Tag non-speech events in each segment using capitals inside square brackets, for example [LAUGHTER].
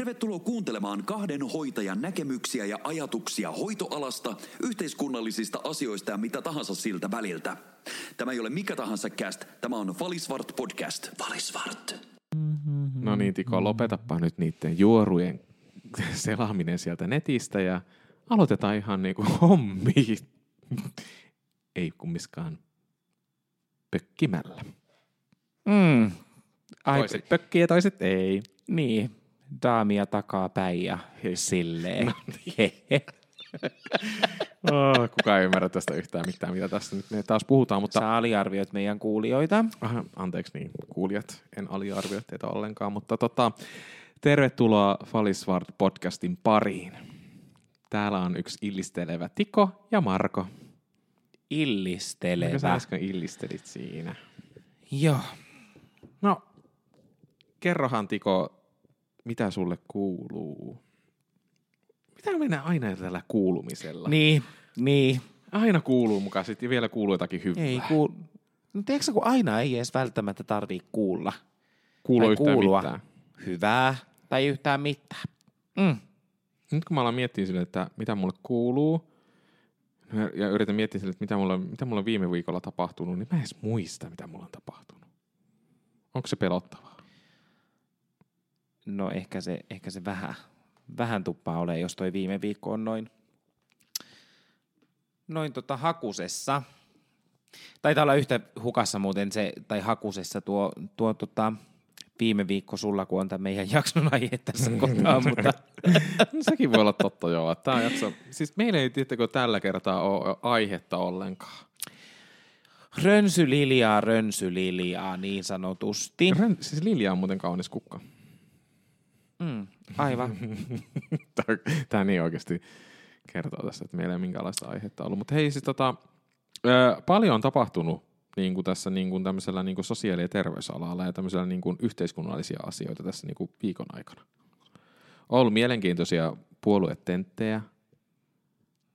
Tervetuloa kuuntelemaan kahden hoitajan näkemyksiä ja ajatuksia hoitoalasta, yhteiskunnallisista asioista ja mitä tahansa siltä väliltä. Tämä ei ole mikä tahansa cast, tämä on Valisvart podcast. Valisvart. No niin, Tiko, lopetapa nyt niiden juorujen [LAUGHS] selaaminen sieltä netistä ja aloitetaan ihan niinku hommi. [LAUGHS] Ei kummiskaan pökkimällä. Mm. Ai, Toiset pökkiä toiset ei. Niin, daamia takaa päin ja silleen. No [LAUGHS] Hehe. Oh, kukaan ei ymmärrä tästä yhtään mitään, mitä tässä nyt me taas puhutaan, mutta Sä aliarvioit meidän kuulijoita. Aha, anteeksi niin, kuulijat, en aliarvioi teitä ollenkaan, mutta tota, tervetuloa Falisvart podcastin pariin. Täällä on yksi illistelevä Tiko ja Marko. Mikä sä Illistelevä. äsken illistelit siinä? Joo. No, kerrohan Tiko, mitä sulle kuuluu? Mitä mennään aina tällä kuulumisella? Niin, niin. Aina kuuluu mukaan sitten vielä kuuluu jotakin hyvää. Ei kuul... No tiedätkö kun aina ei edes välttämättä tarvii kuulla. kuulu tai yhtään kuulua. mitään. Hyvää tai yhtään mitään. Mm. nyt kun mä alan miettiä sille, että mitä mulle kuuluu, ja yritän miettiä sille, että mitä mulle, mitä mulle on viime viikolla tapahtunut, niin mä en edes muista, mitä mulla on tapahtunut. Onko se pelottavaa? No ehkä se, ehkä se vähän, vähän tuppaa ole, jos toi viime viikko on noin, noin tota hakusessa. Taitaa olla yhtä hukassa muuten se, tai hakusessa tuo, tuo tota, viime viikko sulla, kun on tämä meidän [LAUGHS] jakson aihe tässä kohtaa, mutta [LAUGHS] No, sekin voi olla totta joo. Tää jakso, siis meillä ei tiettäkö tällä kertaa ole aihetta ollenkaan. rönsyliljaa, rönsyliljaa niin sanotusti. Ren, siis Lilja on muuten kaunis kukka. Mm, aivan. [LAUGHS] Tämä niin oikeasti kertoo tässä, että meillä ei ole minkäänlaista aihetta ollut. Mutta hei, siis tota, ö, paljon on tapahtunut niin kuin tässä niin kuin tämmöisellä niin kuin sosiaali- ja terveysalalla ja tämmöisellä niin kuin yhteiskunnallisia asioita tässä niin kuin viikon aikana. On ollut mielenkiintoisia puoluetenttejä,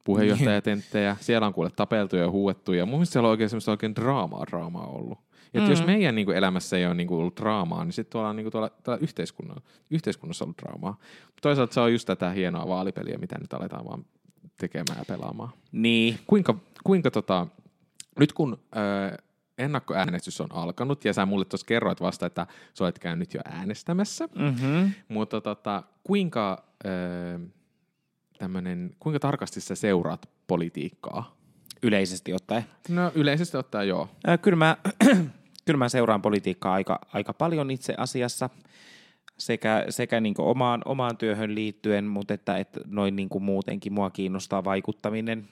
puheenjohtajatenttejä. [LAUGHS] Siellä on kuule tapeltu ja huuettu ja mun mielestä siellä on oikein semmoista oikein draamaa draamaa ollut. Ja mm. jos meidän niin kuin, elämässä ei ole niin kuin, ollut draamaa, niin sitten tuolla, niin kuin, tuolla, tuolla yhteiskunnan, yhteiskunnassa on ollut draamaa. Toisaalta se on just tätä hienoa vaalipeliä, mitä nyt aletaan vaan tekemään ja pelaamaan. niin, Kuinka, kuinka tota, nyt kun ö, ennakkoäänestys on alkanut, ja sä mulle tuossa kerroit vasta, että sä olet käynyt jo äänestämässä, mm-hmm. mutta tota, kuinka, ö, tämmönen, kuinka tarkasti sä seuraat politiikkaa? Yleisesti ottaen. No yleisesti ottaen joo. Kyllä mä, [CLEARS THROAT] kyllä mä seuraan politiikkaa aika, aika paljon itse asiassa sekä, sekä niin omaan, omaan työhön liittyen, mutta että, että noin niin muutenkin mua kiinnostaa vaikuttaminen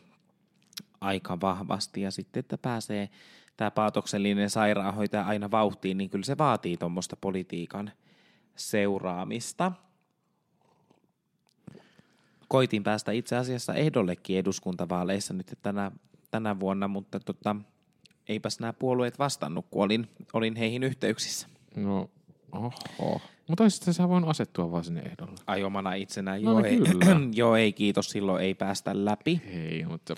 aika vahvasti ja sitten, että pääsee tämä paatoksellinen sairaanhoitaja aina vauhtiin, niin kyllä se vaatii tuommoista politiikan seuraamista. Koitin päästä itse asiassa ehdollekin eduskuntavaaleissa nyt tänä, tänä vuonna, mutta tota, eipäs nämä puolueet vastannut, kun olin, olin heihin yhteyksissä. No, oho. Mutta olisit sä voinut asettua vaan sinne ehdolle. Ai omana itsenään, No joo, ei, kyllä. [CLEARS THROAT] joo ei kiitos, silloin ei päästä läpi. Ei, mutta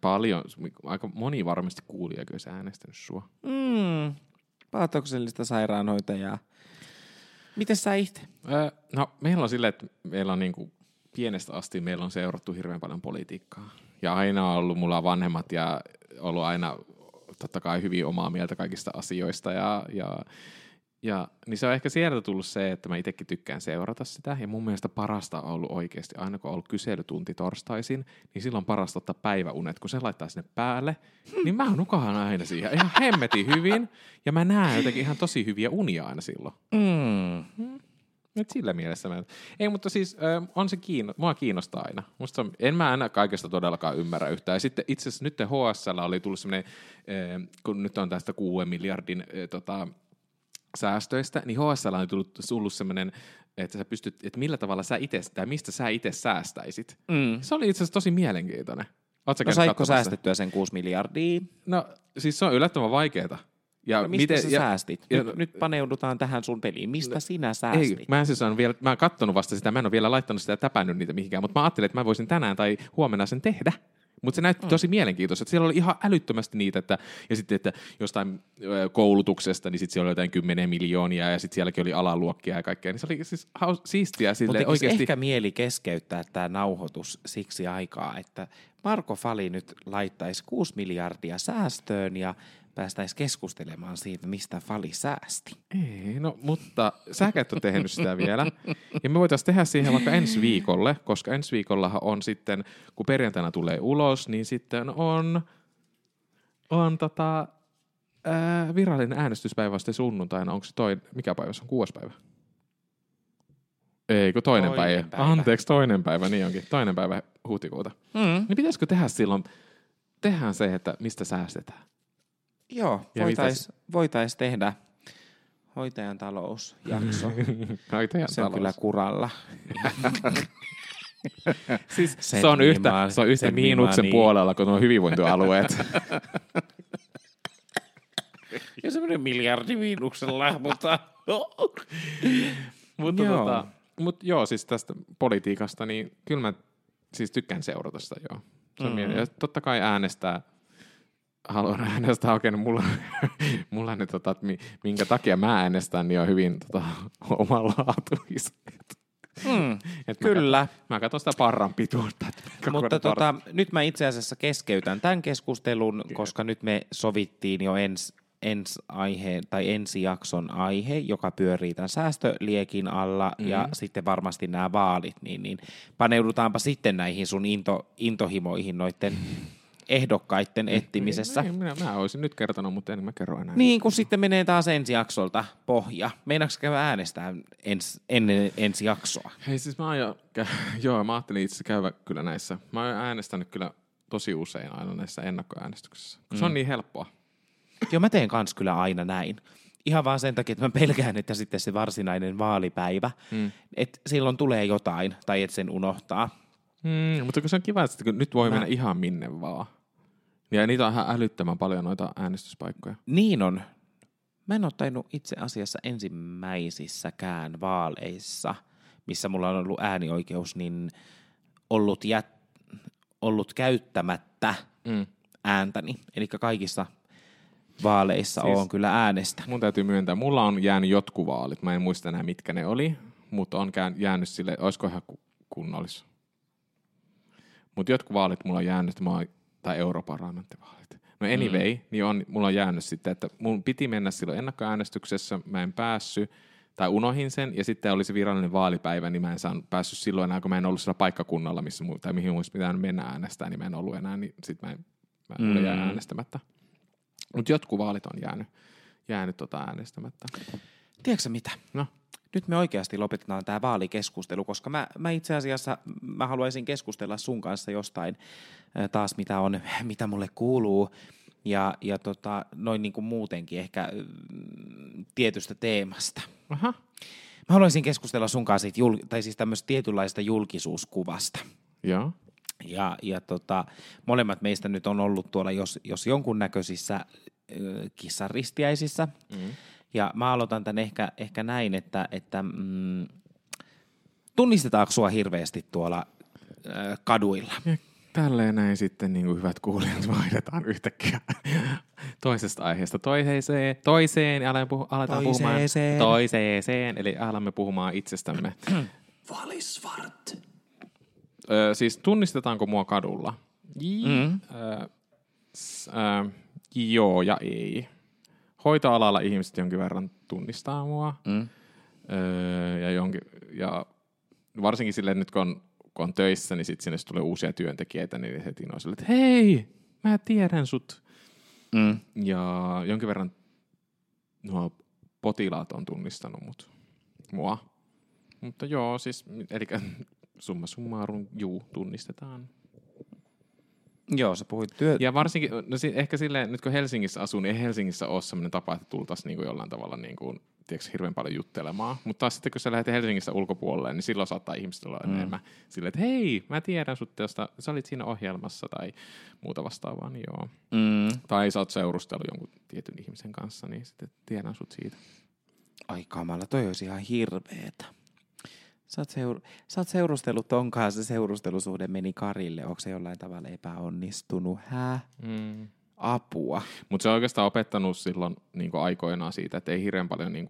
paljon, aika moni varmasti kuulija kyllä se äänestänyt sua. Mm, paatoksellista sairaanhoitajaa. Miten sä itse? Öö, no, meillä on silleen, että meillä on niinku pienestä asti meillä on seurattu hirveän paljon politiikkaa. Ja aina on ollut mulla vanhemmat ja ollut aina totta kai hyvin omaa mieltä kaikista asioista. Ja, ja, ja niin se on ehkä sieltä tullut se, että mä itsekin tykkään seurata sitä. Ja mun mielestä parasta on ollut oikeasti, aina kun on ollut kyselytunti torstaisin, niin silloin parasta ottaa päiväunet. Kun se laittaa sinne päälle, niin mä nukahan aina siihen ihan hemmetin hyvin. Ja mä näen jotenkin ihan tosi hyviä unia aina silloin. Mm. Nyt sillä mielessä mä... Ei, mutta siis ö, on se kiinno... Mua kiinnostaa aina. Musta on... En mä aina kaikesta todellakaan ymmärrä yhtään. Ja sitten itse asiassa nyt HSL oli tullut semmoinen, ö, kun nyt on tästä 6 miljardin ö, tota, säästöistä, niin HSL on tullut, tullut semmoinen, että sä pystyt, että millä tavalla sä itse, tai mistä sä itse säästäisit. Mm. Se oli itse asiassa tosi mielenkiintoinen. Sä No saitko katsomassa? säästettyä sen 6 miljardia? No siis se on yllättävän vaikeeta. Ja No mistä sä ja- säästit? ja- nyt, nyt paneudutaan tähän sun peliin. Mistä sinä säästit? Ei, mä en siis on vielä, mä oon kattonut vasta sitä, mä en ole vielä laittanut sitä ja täpännyt niitä mihinkään, mutta mä ajattelin, että mä voisin tänään tai huomenna sen tehdä. Mutta se näytti tosi mielenkiintoista, että siellä oli ihan älyttömästi niitä, että, ja sitten, että jostain koulutuksesta, niin sitten siellä oli jotain kymmenen miljoonia, ja sitten sielläkin oli alaluokkia ja kaikkea, niin se oli siis haus, siistiä Mutta sille oikeasti. ehkä mieli keskeyttää tämä nauhoitus siksi aikaa, että Marko Fali nyt laittaisi 6 miljardia säästöön ja päästäisiin keskustelemaan siitä, mistä Fali säästi. Ei, no mutta sä et ole tehnyt sitä vielä. Ja me voitaisiin tehdä siihen vaikka ensi viikolle, koska ensi viikollahan on sitten, kun perjantaina tulee ulos, niin sitten on, on tota, ää, virallinen äänestyspäivä sitten sunnuntaina. Onko se toi, mikä päivä se on? Kuudes päivä? Ei, kun toinen, Toinen päivä. päivä. Anteeksi, toinen päivä, niin onkin. Toinen päivä huhtikuuta. Mm. Niin pitäisikö tehdä silloin, tehdään se, että mistä säästetään. Joo, Ja voitaisiin voitais tehdä hoitajan talousjakso. [LAUGHS] Hoitajan Se on talous. kyllä kuralla. [LAUGHS] Siis Sen se on yhtä, nimaa- se on yhtä sen miinuksen niin. puolella kuin nuo hyvinvointialueet. [LAUGHS] Ja semmoinen miljardi miinuksella, mutta... mutta Joo. tota, mut joo, siis tästä politiikasta, niin kyllä mä siis tykkään seurata sitä joo. Se on mm. ja totta kai äänestää, haluan [LAUGHS] äänestää oikein, niin mulla, [LAUGHS] mulla ne, tota, minkä takia mä äänestän, niin on hyvin tota, [LAUGHS] omalaatuiset. Mm, Et Mä, kyllä. kat- mä katson sitä parran pituutta. Mutta tota, nyt mä itse asiassa keskeytän tämän keskustelun, koska nyt me sovittiin jo ensi ens aihe, tai ensi jakson aihe, joka pyörii tämän säästöliekin alla, mm. ja sitten varmasti nämä vaalit, niin, niin paneudutaanpa sitten näihin sun into, intohimoihin noiden ehdokkaiden etsimisessä. Ei, minä, mä olisin nyt kertonut, mutta en mä kerro enää. Niin, kun sitten menee taas ensi jaksolta pohja. Meinaatko käydä äänestää ens, ennen ensi jaksoa? Hei siis mä aion, kä- [LAUGHS] joo mä ajattelin itse käydä kyllä näissä. Mä oon äänestänyt kyllä tosi usein aina näissä ennakkoäänestyksissä, kun mm. se on niin helppoa. [LAUGHS] Joo, mä teen kans kyllä aina näin. Ihan vaan sen takia, että mä pelkään, että sitten se varsinainen vaalipäivä, mm. että silloin tulee jotain, tai että sen unohtaa. Mm, mutta kun se on kiva, että nyt voi Mä- mennä ihan minne vaan. Ja niitä on ihan älyttömän paljon noita äänestyspaikkoja. Niin on. Mä en ole tainnut itse asiassa ensimmäisissäkään vaaleissa, missä mulla on ollut äänioikeus, niin ollut, jät, ollut käyttämättä Mm. ääntäni. Eli kaikissa vaaleissa Siis- on kyllä äänestä. Mun täytyy myöntää, mulla on jäänyt jotkut vaalit. Mä en muista enää, mitkä ne oli, mutta on jäänyt sille, olisiko ihan ku- kunnollis. Mutta jotkut vaalit mulla on jäänyt, että mä oon, tai europarlamenttivaalit. No anyway, mm. niin on, mulla on jäänyt sitten, että mun piti mennä silloin ennakkoäänestyksessä, mä en päässyt, tai unohin sen, ja sitten oli se virallinen vaalipäivä, niin mä en saanut päässyt silloin enää, kun mä en ollut sillä paikkakunnalla, missä tai mihin olisi pitänyt mennä äänestää, niin mä en ollut enää, niin sitten mä, en, mä mm. Jäin äänestämättä. Mutta jotkut vaalit on jäänyt, jäänyt tota äänestämättä. Tiedätkö mitä? No. Nyt me oikeasti lopetetaan tämä vaalikeskustelu, koska mä, mä itse asiassa mä haluaisin keskustella sun kanssa jostain taas, mitä, on, [LAUGHS] mitä mulle kuuluu. Ja, ja tota, noin niin kuin muutenkin ehkä mm, tietystä teemasta. Aha. Mä haluaisin keskustella sun kanssa siitä, tai siis tämmöistä tietynlaista julkisuuskuvasta. Joo. Ja, ja tota, molemmat meistä nyt on ollut tuolla jos, jos jonkunnäköisissä ö, kissaristiäisissä. Mm. Ja mä aloitan tämän ehkä, ehkä näin, että, että mm, tunnistetaanko sua hirveästi tuolla ö, kaduilla? Ja tälleen näin sitten niin kuin hyvät kuulijat vaihdetaan yhtäkkiä toisesta aiheesta toiseen, toiseen ja aletaan, puhu, aletaan puhumaan Toiseeseen. toiseeseen, eli alamme puhumaan itsestämme. [CLEARS THROAT] Valisvart. Ö, siis tunnistetaanko mua kadulla? Mm. ö, s- ö, joo ja ei. Hoitoalalla ihmiset jonkin verran tunnistaa mua. Mm. Öö, ja, jonkin, ja varsinkin silleen nyt kun on, kun on töissä, niin sitten sinne tulee uusia työntekijöitä, niin heti on silleen, että hei, mä tiedän sut. Mm. Ja jonkin verran nuo potilaat on tunnistanut mut, mua. Mutta joo, siis, eli [LAUGHS] summa summarum, juu, tunnistetaan. Joo, sä puhuit työ... Ja varsinkin, no si- ehkä silleen, nyt kun Helsingissä asun, niin ei Helsingissä ole sellainen tapa, että tultaisiin niin jollain tavalla niin kuin, tiedätkö, hirveän paljon juttelemaan. Mutta taas sitten, kun sä lähdet Helsingissä ulkopuolelle, niin silloin saattaa ihmiset olla mm. enemmän silleen, että hei, mä tiedän sut, josta sä olit siinä ohjelmassa tai muuta vastaavaa, niin joo. Mm. Tai sä oot seurustellut jonkun tietyn ihmisen kanssa, niin sitten tiedän sut siitä. Ai kamala, toi olisi ihan hirveetä. Sä oot, seur- sä oot seurustellut ton kanssa, se seurustelusuhde meni Karille. Onko se jollain tavalla epäonnistunut? Hää? Mm. Apua. Mutta se on oikeastaan opettanut silloin niin aikoinaan siitä, että ei hirveän paljon niin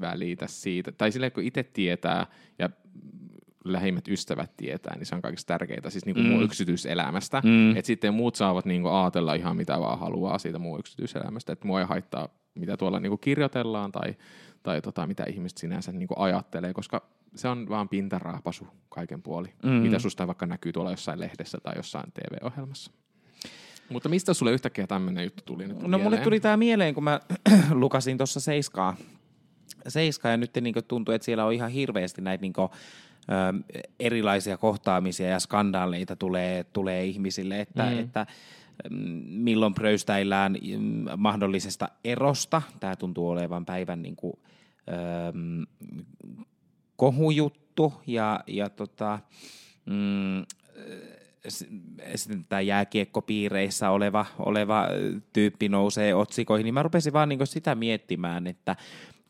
välitä siitä. Tai silleen, kun itse tietää ja lähimmät ystävät tietää, niin se on kaikista tärkeintä, siis niinku mm. mun yksityiselämästä. Mm. Että sitten muut saavat niinku ajatella ihan mitä vaan haluaa siitä mun yksityiselämästä. Että mua ei haittaa, mitä tuolla niinku kirjoitellaan tai, tai tota, mitä ihmiset sinänsä niinku ajattelee, koska se on vaan pintaraapasu kaiken puoli. Mm. Mitä susta vaikka näkyy tuolla jossain lehdessä tai jossain TV-ohjelmassa. Mutta mistä sulle yhtäkkiä tämmöinen juttu tuli nyt No mulle tuli tämä mieleen, kun mä [CLEARS THROAT] lukasin tuossa Seiskaa. Seiskaa ja nyt niin tuntuu, että siellä on ihan hirveästi näitä niin kuin, ö, erilaisia kohtaamisia ja skandaaleita tulee, tulee ihmisille, että, mm. että mm, milloin pröystäillään mm, mahdollisesta erosta. Tämä tuntuu olevan päivän niin kuin, ö, kohujuttu ja, ja tota, mm, sitten tämä jääkiekkopiireissä oleva, oleva tyyppi nousee otsikoihin, niin mä rupesin vaan niin sitä miettimään, että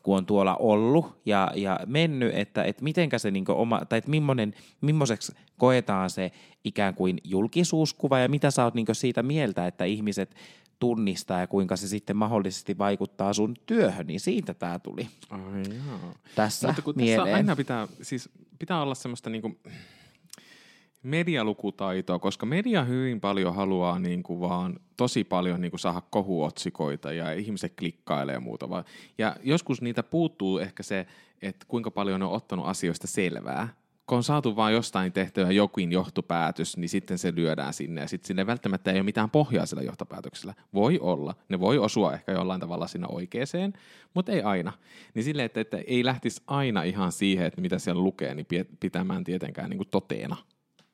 kun on tuolla ollut ja, ja mennyt, että, että mitenkä se niin oma, tai että millainen, millaiseksi koetaan se ikään kuin julkisuuskuva ja mitä sä oot niin siitä mieltä, että ihmiset tunnistaa ja kuinka se sitten mahdollisesti vaikuttaa sun työhön, niin siitä tämä tuli Ai jaa. tässä Mutta kun mieleen. Tässä aina pitää, siis pitää olla semmoista niinku, medialukutaitoa, koska media hyvin paljon haluaa niin kuin vaan tosi paljon niin kuin saada kohuotsikoita ja ihmiset klikkailee ja muuta. Ja joskus niitä puuttuu ehkä se, että kuinka paljon ne on ottanut asioista selvää. Kun on saatu vain jostain tehtävä jokin johtopäätös, niin sitten se lyödään sinne ja sitten sinne välttämättä ei ole mitään pohjaa sillä johtopäätöksellä. Voi olla. Ne voi osua ehkä jollain tavalla siinä oikeeseen, mutta ei aina. Niin silleen, että, että ei lähtisi aina ihan siihen, että mitä siellä lukee, niin pitämään tietenkään niin kuin toteena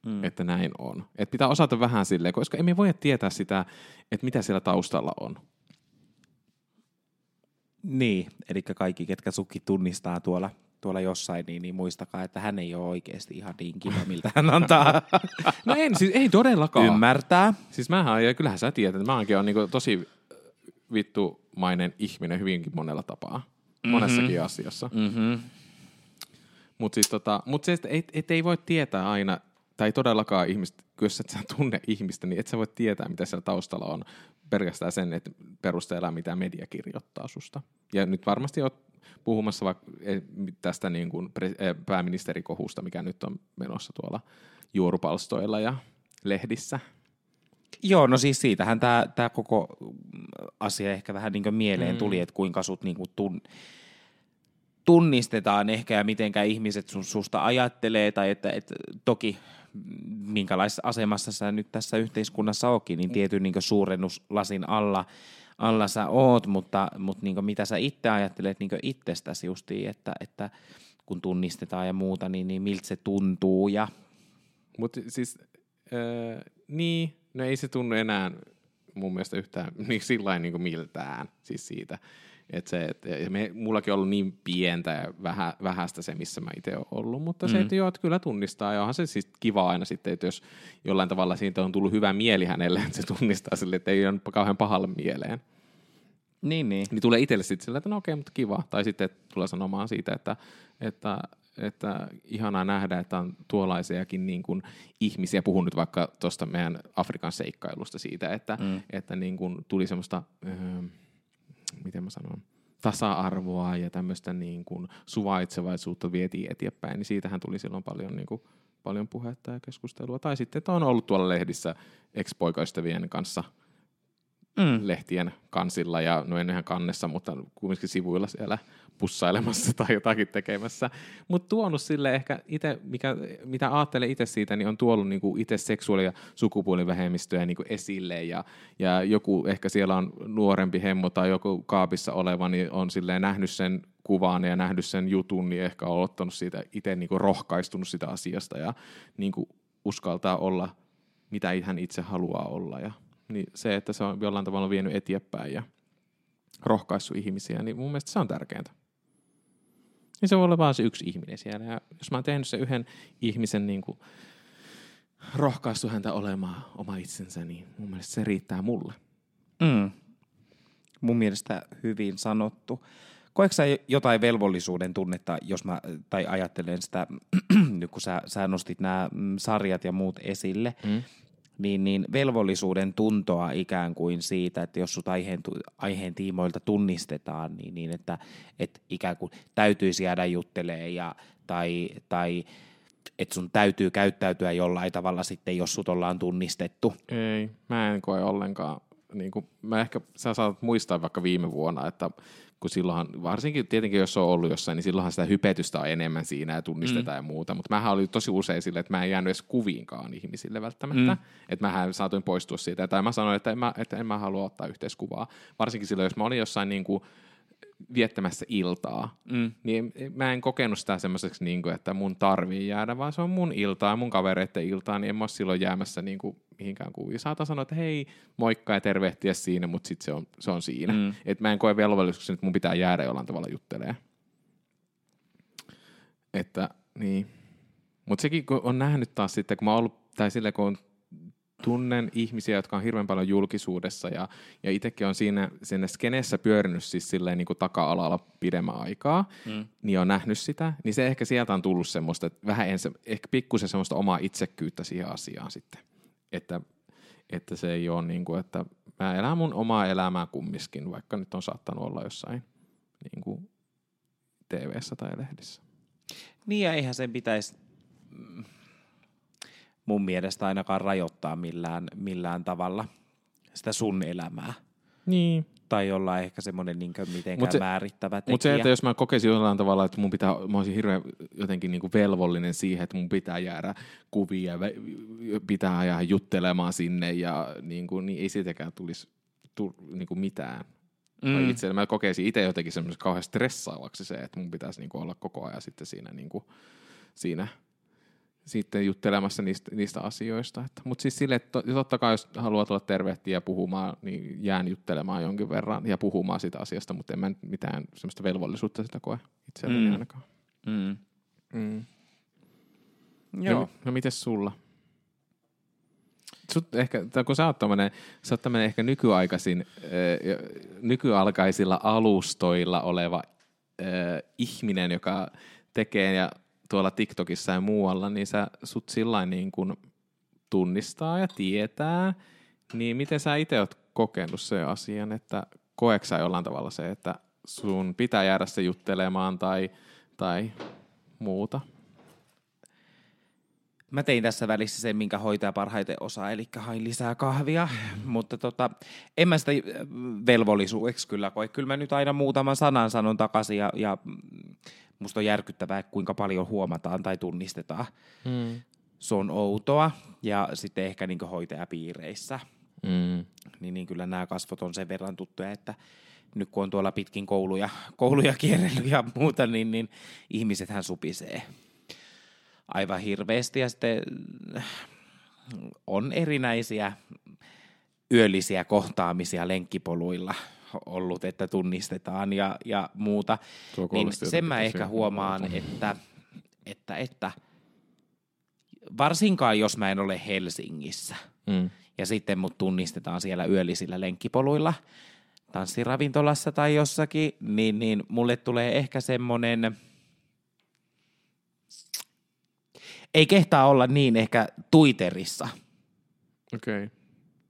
mm. että näin on. Et pitää osata vähän silleen, koska emme voi tietää sitä, että mitä siellä taustalla on. Niin, eli kaikki, ketkä sukki tunnistaa tuolla, tuolla jossain, niin, niin muistakaa, että hän ei ole oikeasti ihan niin kiva, miltä hän antaa. [LAUGHS] no en, siis ei todellakaan. Ymmärtää. Siis mähän, ja kyllähän sä tiedät, että mä oonkin niin tosi vittumainen ihminen hyvinkin monella tapaa. Mm-hmm. Monessakin asiassa. Mm-hmm. Mutta siis tota, mut se, että et, et ei voi tietää aina, tai todellakaan ihmistä, jos et sä tunne ihmistä, niin et sä voi tietää, mitä siellä taustalla on pelkästään sen, että perusteella mitä media kirjoittaa susta. Ja nyt varmasti oot puhumassa vaikka e, tästä niin kuin e, pääministerikohusta, mikä nyt on menossa tuolla juorupalstoilla ja lehdissä. Joo, no siis siitähän tämä, tämä koko asia ehkä vähän niin kuin mieleen mm. tuli, että kuinka sut niin kuin tun, tunnistetaan ehkä ja mitenkä ihmiset sun, susta ajattelee, tai että, että toki minkälaisessa asemassa sä nyt tässä yhteiskunnassa ootkin, niin tietyn niin suurennuslasin alla, alla sä oot, mutta, mutta niin mitä sä itse ajattelet niin itsestäsi justiin, että, että kun tunnistetaan ja muuta, niin, niin miltä se tuntuu ja... Mutta siis, äh, niin, no ei se tunnu enää mun mielestä yhtään [LAUGHS] niin sillä niin miltään siis siitä. Et se, et, ja me, mullakin on ollut niin pientä ja vähä, vähäistä se, missä mä itse olen ollut, mutta mm. se, että joo, että kyllä tunnistaa, ja onhan se siis kiva aina sitten, että jos jollain tavalla siitä on tullut hyvä mieli hänelle, että se tunnistaa sille, että ei ole kauhean pahalle mieleen. Niin, niin. Niin tulee itselle sitten sille, että no okei, mutta kiva. Tai sitten tulee sanomaan siitä, että, että, että ihanaa nähdä, että on tuollaisiakin niin kuin ihmisiä. Puhun nyt vaikka tuosta meidän Afrikan seikkailusta siitä, että, mm. että niin kuin tuli semmoista... Öö, miten mä sanon, tasa-arvoa ja tämmöistä niin kuin suvaitsevaisuutta vietiin eteenpäin, niin siitähän tuli silloin paljon, niin kuin, paljon puhetta ja keskustelua. Tai sitten, että on ollut tuolla lehdissä ex-poikaystävien kanssa mm. lehtien kansilla ja no en ihan kannessa, mutta kuitenkin sivuilla siellä pussailemassa tai jotakin tekemässä. Mutta tuonut sille ehkä itse, mikä, mitä ajattelee itse siitä, niin on tuonut niinku itse seksuaali- ja sukupuolivähemmistöjä niinku esille. Ja, ja joku ehkä siellä on nuorempi hemmo tai joku kaapissa oleva, niin on silleen nähnyt sen kuvan ja nähnyt sen jutun, niin ehkä on ottanut siitä itse niinku rohkaistunut sitä asiasta ja niinku uskaltaa olla, mitä hän itse haluaa olla. Ja, niin se, että se on jollain tavalla vienyt eteenpäin ja rohkaissut ihmisiä, niin mun mielestä se on tärkeintä. Niin se voi olla vaan se yksi ihminen siellä. Ja jos mä oon tehnyt se yhden ihmisen niin kuin rohkaistu häntä olemaan oma itsensä, niin mun mielestä se riittää mulle. Mm. Mun mielestä hyvin sanottu, koetko jotain velvollisuuden tunnetta, jos mä, tai ajattelen sitä, [CLEARS THROAT] nyt kun sä, sä nostit nämä mm, sarjat ja muut esille, mm. Niin, niin velvollisuuden tuntoa ikään kuin siitä, että jos sut aiheen, aiheen tiimoilta tunnistetaan, niin, niin että, että ikään kuin täytyisi jäädä juttelee ja, tai, tai että sun täytyy käyttäytyä jollain tavalla sitten, jos sut ollaan tunnistettu. Ei, mä en koe ollenkaan. Niin kuin, mä ehkä, sä saat muistaa vaikka viime vuonna, että kun silloinhan, varsinkin tietenkin jos on ollut jossain, niin silloinhan sitä hypetystä on enemmän siinä ja tunnistetaan mm. ja muuta, mutta mähän olin tosi usein sille, että mä en jäänyt edes kuviinkaan ihmisille välttämättä, mm. että mähän saatoin poistua siitä, tai mä sanoin, että en mä, että en mä halua ottaa yhteiskuvaa, varsinkin silloin, jos mä olin jossain niin kuin, viettämässä iltaa, mm. niin mä en kokenut sitä semmoiseksi, niin kuin, että mun tarvii jäädä, vaan se on mun iltaa ja mun kavereiden iltaa, niin en mä ole silloin jäämässä niin kuin mihinkään kuviin. Saatan sanoa, että hei, moikka ja tervehtiä siinä, mutta sitten se on, se on siinä. Mm. Et mä en koe velvollisuuksia, että mun pitää jäädä jollain tavalla juttelee. Että niin. Mutta sekin, kun on nähnyt taas sitten, kun mä ollut, tai sille, kun on tunnen ihmisiä, jotka on hirveän paljon julkisuudessa ja, ja itsekin on siinä, siinä skeneessä pyörinyt siis silleen niin kuin taka-alalla pidemmän aikaa, mm. niin on nähnyt sitä, niin se ehkä sieltä on tullut semmoista, että vähän ensin, ehkä pikkusen semmoista omaa itsekkyyttä siihen asiaan sitten, että, että se ei ole niin kuin, että mä elän mun omaa elämää kummiskin, vaikka nyt on saattanut olla jossain niin kuin TV-ssä tai lehdissä. Niin ja eihän sen pitäisi mun mielestä ainakaan rajoittaa millään, millään tavalla sitä sun elämää. Niin. Tai olla ehkä semmoinen niin mitenkään mut se, määrittävä tekijä. Mutta se, että jos mä kokisin jollain tavalla, että mun pitää, mä olisin hirveän jotenkin niin velvollinen siihen, että mun pitää jäädä kuvia, pitää ajaa juttelemaan sinne ja niin, kuin, niin ei siitäkään tulisi tu, niin kuin mitään. Mm. Itse mä kokeisin itse jotenkin semmoisen kauhean stressaavaksi se, että mun pitäisi niin kuin olla koko ajan sitten siinä, niin kuin, siinä – sitten juttelemassa niistä, niistä asioista. Mutta siis sille, että totta kai jos haluat olla tervehtiä ja puhumaan, niin jään juttelemaan jonkin verran ja puhumaan siitä asiasta, mutta en mä mitään semmoista velvollisuutta sitä koe itselleni mm. ainakaan. Mm. Mm. Joo. No, no mites sulla? Sut ehkä, tai kun sä oot tämmönen, sä oot tämmönen ehkä nykyaikaisin, äh, nykyalkaisilla alustoilla oleva äh, ihminen, joka tekee ja tuolla TikTokissa ja muualla, niin sä sut sillä niin kuin tunnistaa ja tietää, niin miten sä itse oot kokenut se asian, että koeksä jollain tavalla se, että sun pitää jäädä se juttelemaan tai, tai muuta? Mä tein tässä välissä sen, minkä hoitaja parhaiten osaa, eli hain lisää kahvia, [LAUGHS] mutta tota, en mä sitä velvollisuudeksi kyllä koe. Kyllä mä nyt aina muutaman sanan sanon takaisin ja, ja musta on järkyttävää, kuinka paljon huomataan tai tunnistetaan. Mm. Se on outoa ja sitten ehkä niin hoitajapiireissä. Mm. Niin, niin kyllä nämä kasvot on sen verran tuttuja, että nyt kun on tuolla pitkin kouluja, kouluja kierrellyt ja muuta, niin, niin ihmisethän supisee aivan hirveästi ja sitten on erinäisiä yöllisiä kohtaamisia lenkkipoluilla – ollut, että tunnistetaan ja, ja muuta. niin sen mä ehkä huomaan, että, että, että varsinkaan jos mä en ole Helsingissä mm. ja sitten mut tunnistetaan siellä yöllisillä lenkkipoluilla tanssiravintolassa tai jossakin, niin, niin mulle tulee ehkä semmoinen, ei kehtaa olla niin ehkä Twitterissa. Okei. Okay.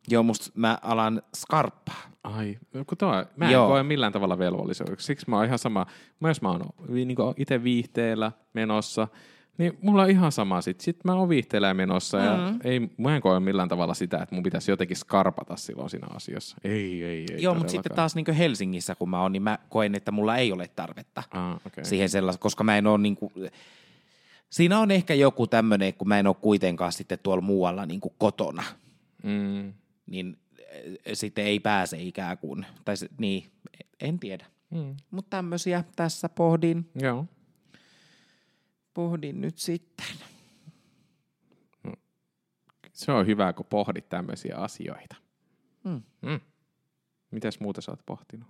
Joo, musta mä alan skarppaa. Ai, kun toi, mä en Joo. koe millään tavalla velvollisuudeksi. Siksi mä oon ihan sama, mä jos mä oon niin itse viihteellä menossa, niin mulla on ihan sama sit. Sitten mä oon viihteellä menossa ja ei, mä en koe millään tavalla sitä, että mun pitäisi jotenkin skarpata silloin siinä asiassa. Ei, ei, ei. Joo, mutta sitten taas niin Helsingissä kun mä oon, niin mä koen, että mulla ei ole tarvetta ah, okay. siihen sellaista, koska mä en ole niin kuin, siinä on ehkä joku tämmöinen, kun mä en ole kuitenkaan sitten tuolla muualla niin kuin kotona. Mm niin sitten ei pääse ikään kuin, tai se, niin, en tiedä. Mm. Mutta tämmöisiä tässä pohdin. Joo. Pohdin nyt sitten. Se on hyvä, kun pohdit tämmöisiä asioita. Mm. Mm. Mitäs muuta sä oot pohtinut?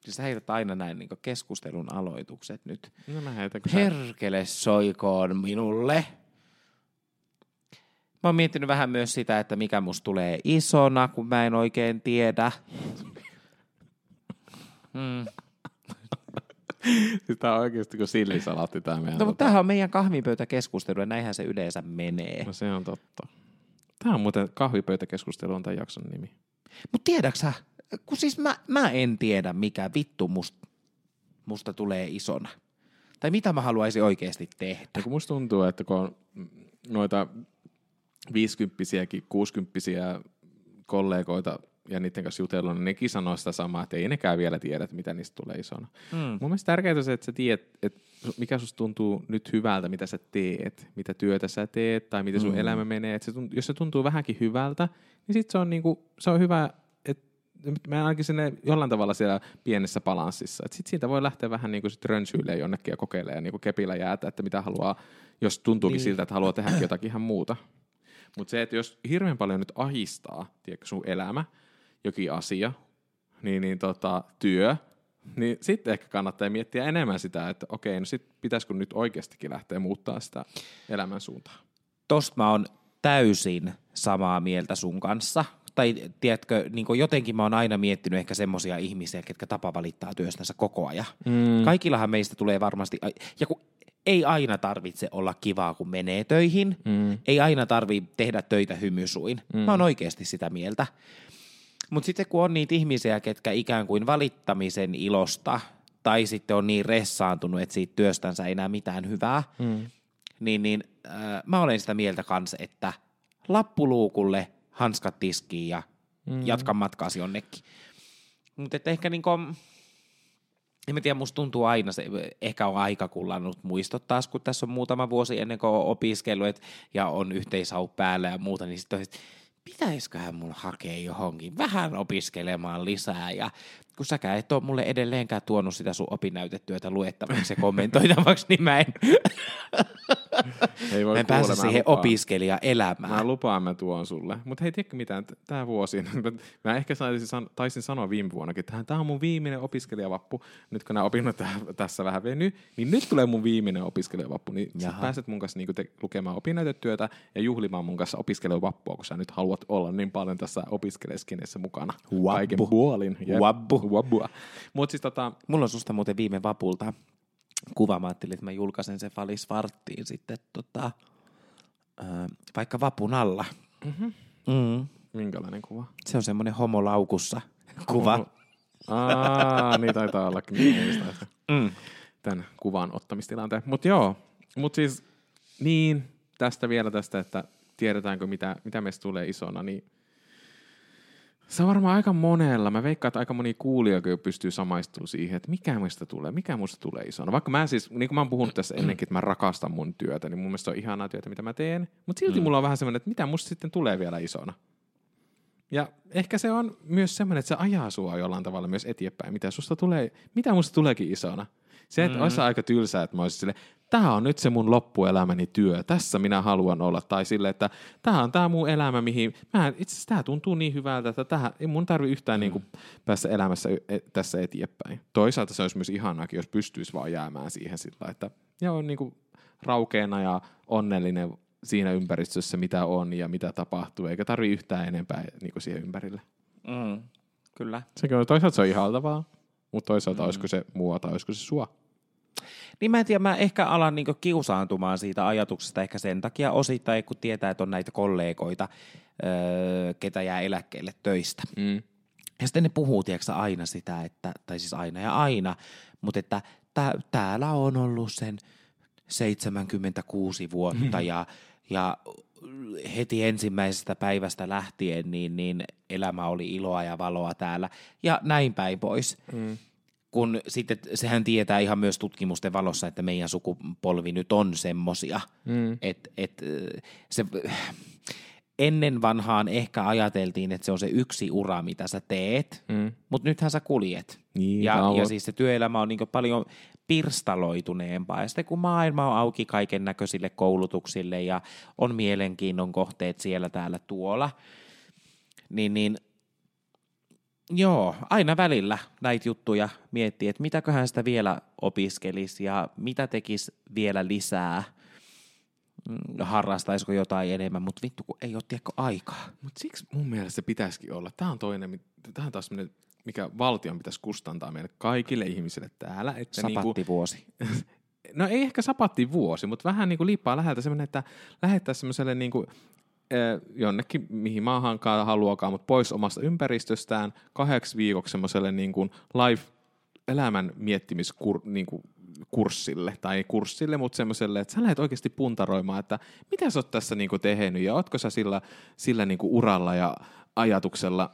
Siis sä heität aina näin niin keskustelun aloitukset nyt. No mä heitän, Perkele sä... soikoon minulle. Mä oon miettinyt vähän myös sitä, että mikä musta tulee isona, kun mä en oikein tiedä. Mm. Siis Tämä on oikeasti kuin sillisalaatti tämä meidän. No, mutta tota- tämähän on meidän kahvipöytäkeskustelu ja näinhän se yleensä menee. No se on totta. Tämä on muuten kahvipöytäkeskustelu on tämän jakson nimi. Mutta tiedätkö sä, kun siis mä, mä en tiedä, mikä vittu must, musta tulee isona. Tai mitä mä haluaisin oikeasti tehdä. Ja kun musta tuntuu, että kun on noita viisikymppisiäkin, kuusikymppisiä kollegoita ja niiden kanssa jutellut, niin nekin sanoo sitä samaa, että ei nekään vielä tiedä, että mitä niistä tulee isona. Mm. Mun mielestä tärkeää on se, että sä tiedät, että mikä susta tuntuu nyt hyvältä, mitä sä teet, mitä työtä sä teet tai miten sun Mm. elämä menee. Et se tuntuu, jos se tuntuu vähänkin hyvältä, niin sit se on, niinku, se on hyvä, että mä ainakin sinne jollain tavalla siellä pienessä balanssissa. Et sit siitä voi lähteä vähän niinku sit rönsyilemään jonnekin ja kokeilemaan ja niinku kepillä jäätä, että mitä haluaa, jos tuntuukin Niin. siltä, että haluaa tehdäkin jotakin ihan muuta. Mutta se, että jos hirveän paljon nyt ahistaa, tiedätkö, sun elämä, jokin asia, niin, niin tota, työ, niin sitten ehkä kannattaa miettiä enemmän sitä, että okei, no sitten pitäisikö nyt oikeastikin lähteä muuttaa sitä elämän suuntaa. Tosta mä oon täysin samaa mieltä sun kanssa. Tai tiedätkö, niin jotenkin mä oon aina miettinyt ehkä semmosia ihmisiä, ketkä tapa valittaa työstänsä koko ajan. Mm. Kaikillahan meistä tulee varmasti, ja kun ei aina tarvitse olla kivaa, kun menee töihin. Mm. Ei aina tarvi tehdä töitä hymysuin. Mm. Mä oon oikeasti sitä mieltä. Mutta sitten kun on niitä ihmisiä, ketkä ikään kuin valittamisen ilosta tai sitten on niin ressaantunut, että siitä työstänsä ei enää mitään hyvää, Mm. niin, niin äh, mä olen sitä mieltä kanssa, että lappuluukulle, hanskat tiskiin ja mm. jatka matkaasi jonnekin. Mutta ehkä niinku, en mä tiedä, musta tuntuu aina se, ehkä on aika kullannut muistot taas, kun tässä on muutama vuosi ennen kuin on opiskellut et, ja on yhteishau päällä ja muuta, niin sitten pitäisiköhän mun hakea johonkin vähän opiskelemaan lisää ja kun säkään et ole mulle edelleenkään tuonut sitä sun opinnäytetyötä luettavaksi ja kommentoitavaksi, niin mä en, Ei voi mä en pääse kuulla, mä siihen lupaan. opiskelijaelämään. Mä lupaan, mä tuon sulle. Mutta hei, tiedätkö mitään, tämä vuosi, [LAUGHS] mä ehkä saisin, taisin sanoa viime vuonnakin, että tämä on mun viimeinen opiskelijavappu. Nyt kun nämä opinnot tä- tässä vähän veny, niin nyt tulee mun viimeinen opiskelijavappu. Niin sä pääset mun kanssa niinku te- lukemaan opinnäytetyötä ja juhlimaan mun kanssa opiskelijavappua, kun sä nyt haluat olla niin paljon tässä opiskeleskenessä mukana. Wappu. Kaiken puolin. Wabbu. Wabbua. Mutta siis tota, Mulla on susta muuten viime vapulta kuva. Mä ajattelin, että mä julkaisen sen Fali Svarttiin sitten tota, ö, vaikka vapun alla. Mhm. Mm. minkälainen kuva? Se on semmoinen homolaukussa kuva. Aa, niin taitaa olla. Niin. Mm. tämän kuvan ottamistilanteen. Mutta joo, mutta siis niin, tästä vielä tästä, että tiedetäänkö mitä, mitä meistä tulee isona, niin se on varmaan aika monella. Mä veikkaan, että aika moni kuulija pystyy samaistumaan siihen, että mikä meistä tulee, mikä musta tulee isona. Vaikka mä siis, niin kuin mä oon puhunut tässä ennenkin, että mä rakastan mun työtä, niin mun mielestä se on ihanaa työtä, mitä mä teen. Mutta silti mm. mulla on vähän semmoinen, että mitä musta sitten tulee vielä isona. Ja ehkä se on myös semmoinen, että se ajaa sua jollain tavalla myös eteenpäin, mitä susta tulee, mitä musta tuleekin isona. Se, että mm. olisi aika tylsää, että mä olisin sille, tämä on nyt se mun loppuelämäni työ, tässä minä haluan olla. Tai sille, että tämä on tämä mun elämä, mihin, mä, itse asiassa tämä tuntuu niin hyvältä, että tähän, ei mun tarvi yhtään mm. niin kuin, päästä elämässä e- tässä eteenpäin. Toisaalta se olisi myös ihanaakin, jos pystyisi vaan jäämään siihen sillä, että ja on niin kuin, raukeena ja onnellinen siinä ympäristössä, mitä on ja mitä tapahtuu, eikä tarvi yhtään enempää niin kuin siihen ympärille. Mm. Kyllä. Sekin on, toisaalta se on ihaltavaa, mutta toisaalta mm. olisiko se mua tai olisiko se sua. Niin mä en tiedä, mä ehkä alan niinku kiusaantumaan siitä ajatuksesta ehkä sen takia osittain, kun tietää, että on näitä kollegoita, öö, ketä jää eläkkeelle töistä. Mm. Ja sitten ne puhuu, tiedätkö, aina sitä, että, tai siis aina ja aina, mutta että tää, täällä on ollut sen 76 vuotta ja, ja heti ensimmäisestä päivästä lähtien niin, niin elämä oli iloa ja valoa täällä ja näin päin pois. Mm. Kun sitten sehän tietää ihan myös tutkimusten valossa, että meidän sukupolvi nyt on semmosia, Mm. että et, se ennen vanhaan ehkä ajateltiin, että se on se yksi ura, mitä sä teet, Mm. mutta nythän sä kuljet. Niin, ja, ja siis se työelämä on niin paljon pirstaloituneempaa. Ja sitten kun maailma on auki kaiken näköisille koulutuksille ja on mielenkiinnon kohteet siellä täällä tuolla, niin, niin joo, aina välillä näitä juttuja miettii, että mitäköhän sitä vielä opiskelisi ja mitä tekisi vielä lisää. harrastaisiko jotain enemmän, mutta vittu kun ei ole aikaa. Mutta siksi mun mielestä se pitäisikin olla. Tämä on toinen, tämä on taas sellainen, mikä valtion pitäisi kustantaa meille kaikille ihmisille täällä. Että niinku, Sapattivuosi. [LAUGHS] no ei ehkä sapatti vuosi, mutta vähän niin kuin liippaa läheltä semmoinen, että lähettäisiin semmoiselle niin kuin, jonnekin, mihin maahankaan haluakaan, mutta pois omasta ympäristöstään kahdeksi viikoksi semmoiselle niin kuin live elämän miettimiskurssille niin kuin kurssille, tai ei kurssille, mutta semmoiselle, että sä lähdet oikeasti puntaroimaan, että mitä sä oot tässä niin kuin tehnyt, ja ootko sä sillä, sillä niin kuin uralla ja ajatuksella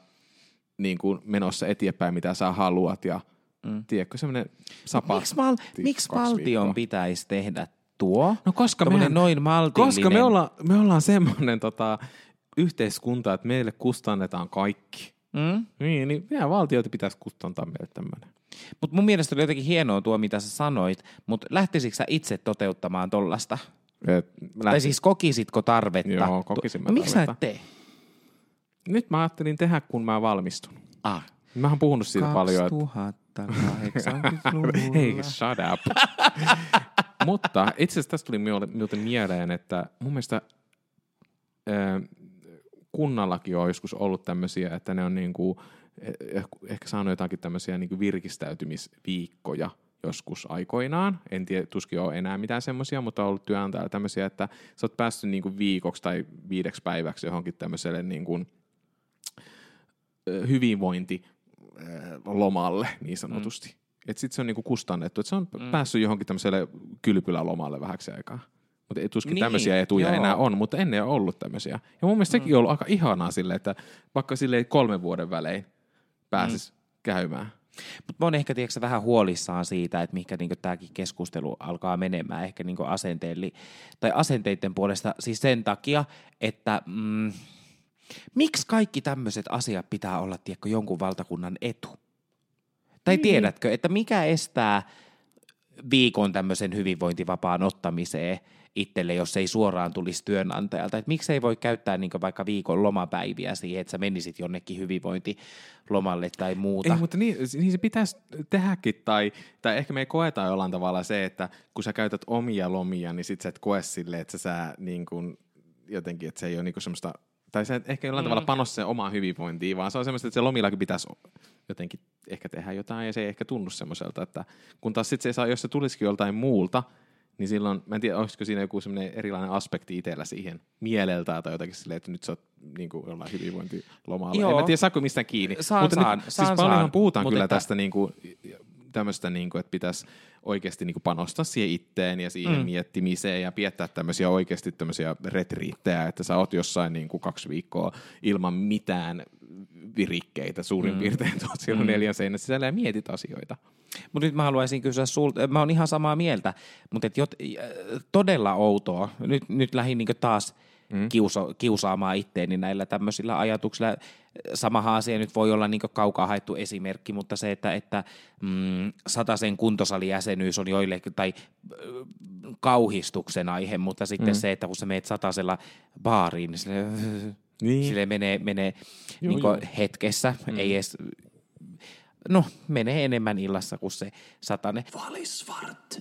niin kuin menossa eteenpäin, mitä sä haluat, ja mm. tiedätkö, semmoinen sapa. Miksi, val, miksi valtion viikkoa. pitäisi tehdä tuo? No koska me, noin maltillinen. Koska me, olla, me ollaan semmoinen tota, yhteiskunta, että meille kustannetaan kaikki. Mm? Niin, niin meidän valtioita pitäisi kustantaa meille tämmöinen. Mutta mun mielestä oli jotenkin hienoa tuo, mitä sä sanoit, mutta lähtisitkö sä itse toteuttamaan tollasta? Et, tai siis kokisitko tarvetta? Joo, kokisin no, miksi sä et tee? Nyt mä ajattelin tehdä, kun mä valmistun. Ah. Mä oon puhunut siitä 2080 paljon. Että... Hei, [LAUGHS] shut up. [LAUGHS] Mutta itse asiassa tästä tuli minulta mieleen, että mun mielestä kunnallakin on joskus ollut tämmöisiä, että ne on niin kuin, eh, eh, ehkä saanut jotakin tämmöisiä niin kuin virkistäytymisviikkoja joskus aikoinaan. En tiedä, tuskin ole enää mitään semmoisia, mutta on ollut työnantajalla tämmöisiä, että sä oot päässyt niin kuin viikoksi tai viideksi päiväksi johonkin tämmöiselle niin kuin hyvinvointi lomalle niin sanotusti. Mm. Että sitten se on niinku kustannettu, että se on mm. päässyt johonkin tämmöiselle kylpylälomalle vähäksi aikaa. Mutta tuskin niin, tämmöisiä etuja joo. enää on, mutta ennen on ollut tämmöisiä. Ja mun mielestä mm. sekin on ollut aika ihanaa sille, että vaikka sille kolmen vuoden välein pääsisi mm. käymään. Mutta mä oon ehkä tiedätkö, vähän huolissaan siitä, että mikä niinku tämäkin keskustelu alkaa menemään ehkä niinku asenteelli, tai asenteiden puolesta siis sen takia, että mm, miksi kaikki tämmöiset asiat pitää olla tiedätkö, jonkun valtakunnan etu? Tai niin. tiedätkö, että mikä estää viikon tämmöisen hyvinvointivapaan ottamiseen itselle, jos ei suoraan tulisi työnantajalta. Että miksi ei voi käyttää niin vaikka viikon lomapäiviä siihen, että sä menisit jonnekin hyvinvointilomalle tai muuta. Ei, mutta niin, niin se pitäisi tehdäkin, tai, tai ehkä me ei koeta jollain tavalla se, että kun sä käytät omia lomia, niin sit sä et koe silleen, että sä niin kuin, jotenkin, että se ei ole niin semmoista tai se ehkä jollain mm. tavalla panos sen omaan hyvinvointiin, vaan se on semmoista, että se lomillakin pitäisi jotenkin ehkä tehdä jotain, ja se ei ehkä tunnu semmoiselta, että kun taas sitten se saa, jos se tulisikin joltain muulta, niin silloin, mä en tiedä, olisiko siinä joku semmoinen erilainen aspekti itsellä siihen mieleltä tai jotakin silleen, että nyt sä oot niin kuin jollain hyvinvointilomalla. Joo. En mä tiedä, saako mistään kiinni. Saan, Mutta saan, nyt, siis saan, siis paljonhan puhutaan Mutta kyllä että... tästä niin kuin, tämmöistä, niin kuin, että pitäisi oikeasti niin kuin panostaa siihen itteen ja siihen mm. miettimiseen ja piettää tämmöisiä oikeasti tämmöisiä retriittejä, että sä oot jossain niin kuin kaksi viikkoa ilman mitään virikkeitä suurin mm. piirtein tuot siellä mm. neljän seinän sisällä ja mietit asioita. Mutta nyt mä haluaisin kysyä sulta, mä oon ihan samaa mieltä, mutta et jot, todella outoa, nyt, nyt lähdin niin taas mm. kiusa, kiusaamaan itteeni näillä tämmöisillä ajatuksilla. Samahan asia nyt voi olla niin kaukaa haettu esimerkki, mutta se, että, että mm, sen kuntosalijäsenyys on joillekin, tai äh, kauhistuksen aihe, mutta sitten mm. se, että kun sä meet satasella baariin, niin sille, niin. sille menee, menee joo, niin joo. hetkessä, mm. ei edes no, menee enemmän illassa kuin se satane. Valisvart.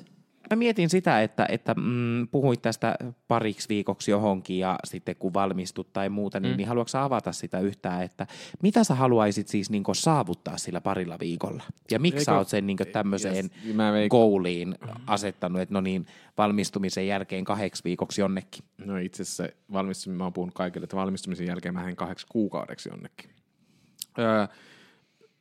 Mä mietin sitä, että, että mm, puhuit tästä pariksi viikoksi johonkin ja sitten kun valmistut tai muuta, niin, mm. niin haluatko avata sitä yhtään, että mitä sä haluaisit siis niin saavuttaa sillä parilla viikolla? Ja miksi Eikö, sä oot sen niin tämmöiseen yes, kouliin asettanut, että no niin, valmistumisen jälkeen kahdeksi viikoksi jonnekin? No itse asiassa valmistumisen, mä oon puhunut kaikille, että valmistumisen jälkeen mä kahdeksi kuukaudeksi jonnekin. Öö,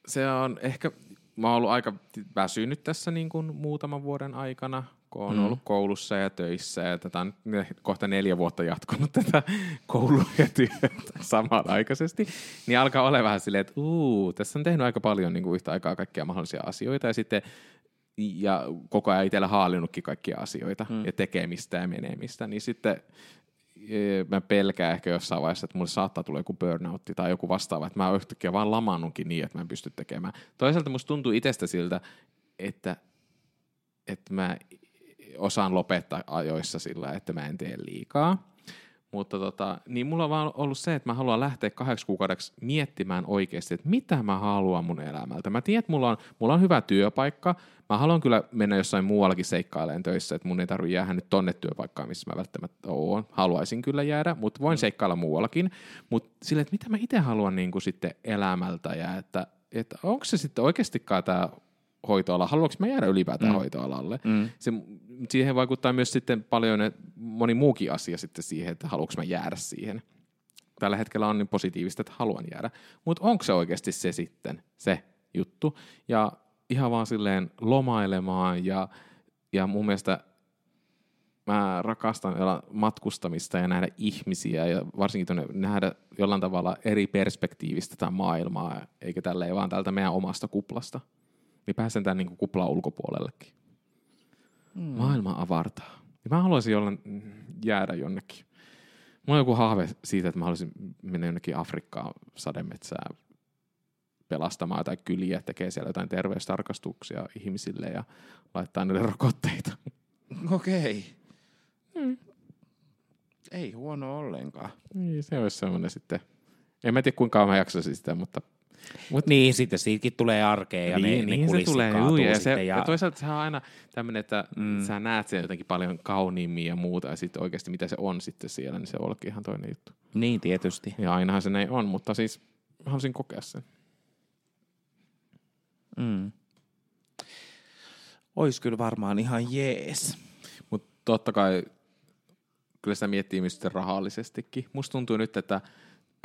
se on ehkä, mä oon ollut aika väsynyt tässä niin kuin muutaman vuoden aikana, kun on mm. ollut koulussa ja töissä ja tätä on kohta neljä vuotta jatkunut tätä [LAUGHS] koulua ja työtä samanaikaisesti, niin alkaa olla vähän silleen, että uu, tässä on tehnyt aika paljon niin kuin yhtä aikaa kaikkia mahdollisia asioita ja sitten ja koko ajan itsellä haalinnutkin kaikkia asioita mm. ja tekemistä ja menemistä, niin sitten mä pelkään ehkä jossain vaiheessa, että mulle saattaa tulla joku burnoutti tai joku vastaava, että mä yhtäkkiä vaan lamannutkin niin, että mä en pysty tekemään. Toisaalta musta tuntuu itsestä siltä, että, että mä osaan lopettaa ajoissa sillä, että mä en tee liikaa. Mutta tota, niin mulla on vaan ollut se, että mä haluan lähteä kahdeksi kuukaudeksi miettimään oikeasti, että mitä mä haluan mun elämältä. Mä tiedän, että mulla on, mulla on hyvä työpaikka. Mä haluan kyllä mennä jossain muuallakin seikkailemaan töissä, että mun ei tarvitse jäädä nyt tonne työpaikkaan, missä mä välttämättä oon. Haluaisin kyllä jäädä, mutta voin seikkailla muuallakin. Mutta sille, että mitä mä itse haluan niin kuin sitten elämältä ja että, että onko se sitten oikeastikaan tämä hoitoala, haluanko mä jäädä ylipäätään mm. hoitoalalle. Mm. Se, siihen vaikuttaa myös sitten paljon että moni muukin asia sitten siihen, että haluanko mä jäädä siihen. Tällä hetkellä on niin positiivista, että haluan jäädä. Mutta onko se oikeasti se sitten, se juttu? Ja ihan vaan silleen lomailemaan ja, ja mun mielestä mä rakastan matkustamista ja nähdä ihmisiä ja varsinkin tuonne nähdä jollain tavalla eri perspektiivistä tätä maailmaa, eikä tälleen vaan tältä meidän omasta kuplasta niin pääsen tämän niin kuplan ulkopuolellekin. Mm. Maailma avartaa. Ja mä haluaisin jollain jäädä jonnekin. Mulla on joku haave siitä, että mä haluaisin mennä jonnekin Afrikkaan sademetsää pelastamaan tai kyliä, tekee siellä jotain terveystarkastuksia ihmisille ja laittaa niille rokotteita. Okei. Okay. Mm. Ei huono ollenkaan. Niin, se olisi semmoinen sitten. En mä tiedä kuinka mä jaksaisin sitä, mutta Mut, niin, sitten siitäkin tulee arkea ja niin, ne, niin ne se tulee, juu, ja, se, ja... ja toisaalta se on aina tämmöinen, että mm. sä näet sen jotenkin paljon kauniimmin ja muuta, ja sitten oikeasti mitä se on sitten siellä, niin se onkin ihan toinen juttu. Niin, tietysti. Ja ainahan se näin on, mutta siis haluaisin kokea sen. Mm. Ois kyllä varmaan ihan jees. Mutta totta kai kyllä sitä miettii myös rahallisestikin. Musta tuntuu nyt, että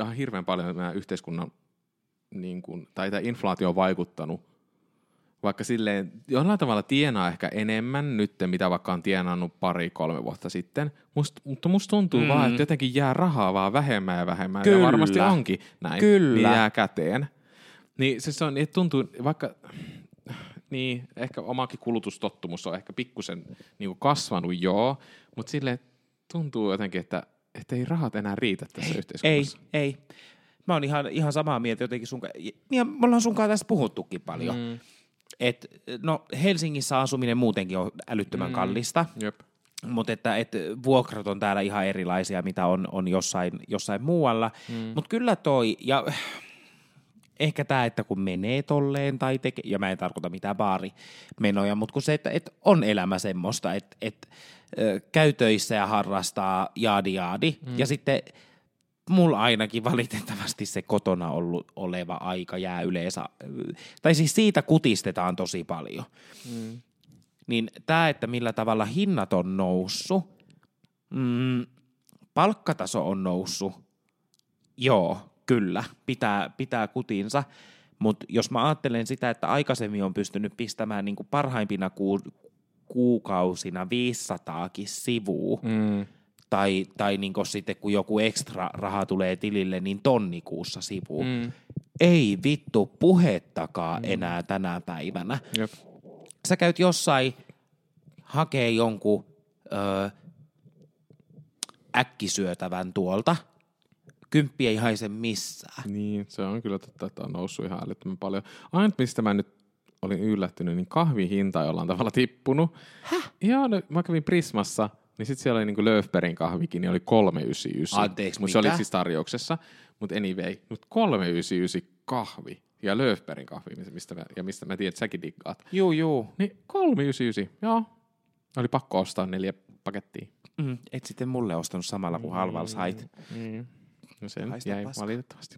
ihan hirveän paljon meidän yhteiskunnan niin kuin, tai tämä inflaatio on vaikuttanut, vaikka silleen jollain tavalla tienaa ehkä enemmän nyt, mitä vaikka on tienannut pari-kolme vuotta sitten, Must, mutta musta tuntuu mm. vaan, että jotenkin jää rahaa vaan vähemmän ja vähemmän, Kyllä. ja varmasti onkin näin, Kyllä. niin jää käteen. Niin se on, että tuntuu, vaikka niin, ehkä omakin kulutustottumus on ehkä pikkusen niin kasvanut, joo, mutta sille tuntuu jotenkin, että, että ei rahat enää riitä tässä ei, yhteiskunnassa. Ei, ei mä oon ihan, ihan samaa mieltä jotenkin sun ja me ollaan sunkaan tässä puhuttukin paljon. Mm. Et, no Helsingissä asuminen muutenkin on älyttömän mm. kallista. Jep. Mutta että, että vuokrat on täällä ihan erilaisia, mitä on, on jossain, jossain muualla. Mm. Mutta kyllä toi, ja ehkä tämä, että kun menee tolleen tai tekee, ja mä en tarkoita mitään baarimenoja, mutta kun se, että, että on elämä semmoista, että, että käy töissä ja harrastaa jaadi jaadi, mm. ja sitten – mulla ainakin valitettavasti se kotona ollut oleva aika jää yleensä, tai siis siitä kutistetaan tosi paljon. Mm. Niin tämä, että millä tavalla hinnat on noussut, mm, palkkataso on noussut, joo, kyllä, pitää, pitää kutinsa, mutta jos mä ajattelen sitä, että aikaisemmin on pystynyt pistämään niin parhaimpina ku, kuukausina 500kin sivua, mm tai, tai niin sitten kun joku ekstra raha tulee tilille, niin tonni kuussa sivu. Mm. Ei vittu puhettakaan mm. enää tänä päivänä. Jep. Sä käyt jossain hakee jonkun ö, äkkisyötävän tuolta. Kymppi ei haise missään. Niin, se on kyllä totta, että on noussut ihan älyttömän paljon. Ainut, mistä mä nyt olin yllättynyt, niin kahvin hinta jollain tavalla tippunut. Häh? Joo, no, mä kävin Prismassa – niin sitten siellä oli niinku Löfbergin kahvikin, niin oli 399. Anteeksi, Mutta se oli siis tarjouksessa. Mutta anyway, mutta 399 kahvi ja Löfbergin kahvi, mistä mä, ja mistä mä tiedän, että säkin diggaat. Juu, juu. Niin 399, joo. Oli pakko ostaa neljä pakettia. Mm, et sitten mulle ostanut samalla kuin halvalla sait. Mm. No sen Haista jäi paska. valitettavasti.